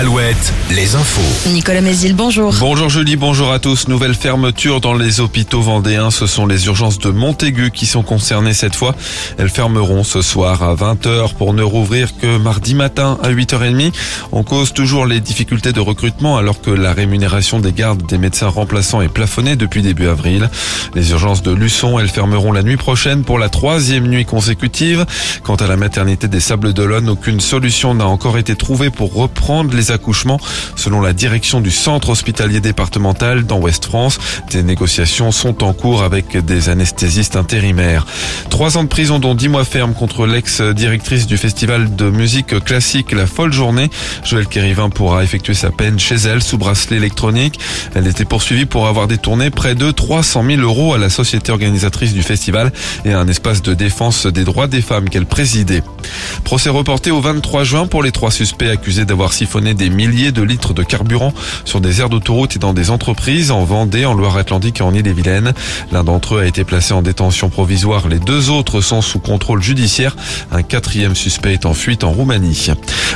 Alouette, les infos. Nicolas Mézil, bonjour. Bonjour Julie, bonjour à tous. Nouvelle fermeture dans les hôpitaux vendéens. Ce sont les urgences de Montaigu qui sont concernées cette fois. Elles fermeront ce soir à 20h pour ne rouvrir que mardi matin à 8h30. On cause toujours les difficultés de recrutement alors que la rémunération des gardes des médecins remplaçants est plafonnée depuis début avril. Les urgences de Luçon, elles fermeront la nuit prochaine pour la troisième nuit consécutive. Quant à la maternité des Sables d'Olonne, aucune solution n'a encore été trouvée pour reprendre les accouchements. Selon la direction du centre hospitalier départemental dans Ouest France, des négociations sont en cours avec des anesthésistes intérimaires. Trois ans de prison dont dix mois ferme contre l'ex-directrice du festival de musique classique La Folle Journée. Joël Kérivin pourra effectuer sa peine chez elle sous bracelet électronique. Elle était poursuivie pour avoir détourné près de 300 000 euros à la société organisatrice du festival et à un espace de défense des droits des femmes qu'elle présidait. Procès reporté au 23 juin pour les trois suspects accusés d'avoir siphonné des milliers de litres de carburant sur des aires d'autoroute et dans des entreprises en Vendée, en Loire-Atlantique et en Ille-et-Vilaine. L'un d'entre eux a été placé en détention provisoire. Les deux autres sont sous contrôle judiciaire. Un quatrième suspect est en fuite en Roumanie.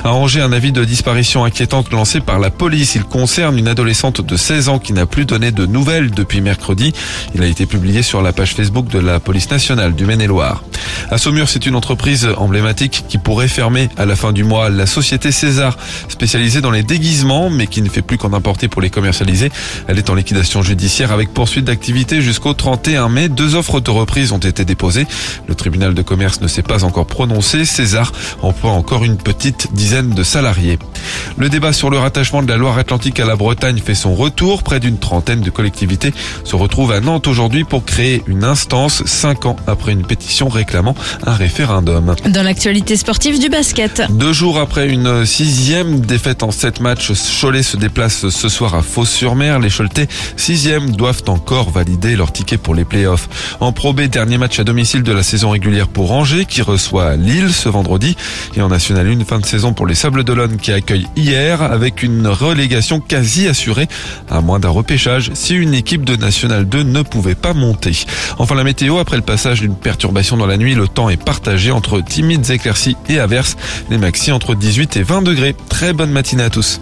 À Angers, un avis de disparition inquiétante lancé par la police. Il concerne une adolescente de 16 ans qui n'a plus donné de nouvelles depuis mercredi. Il a été publié sur la page Facebook de la police nationale du Maine-et-Loire. À Saumur, c'est une entreprise emblématique qui pourrait fermer à la fin du mois. La société César, spécialisée dans les déguisements, mais qui ne fait plus qu'en importer pour les commercialiser. Elle est en liquidation judiciaire avec poursuite d'activité jusqu'au 31 mai. Deux offres de reprise ont été déposées. Le tribunal de commerce ne s'est pas encore prononcé. César emploie encore une petite dizaine de salariés. Le débat sur le rattachement de la Loire-Atlantique à la Bretagne fait son retour. Près d'une trentaine de collectivités se retrouvent à Nantes aujourd'hui pour créer une instance cinq ans après une pétition réclamant un référendum. Dans l'actualité sportive du basket. Deux jours après une sixième défaite en sept matchs, Cholet se déplace ce soir à Fos-sur-Mer. Les Choletais, sixième, doivent encore valider leur ticket pour les playoffs. En Pro B, dernier match à domicile de la saison régulière pour Angers, qui reçoit Lille ce vendredi. Et en National 1, fin de saison pour les Sables d'Olonne, qui accueille hier, avec une relégation quasi assurée, à moins d'un repêchage, si une équipe de National 2 ne pouvait pas monter. Enfin, la météo, après le passage d'une perturbation dans la nuit, le temps est partagé entre timides éclaircies et averses. Les maxi entre 18 et 20 degrés. Très bonne matinée à tous.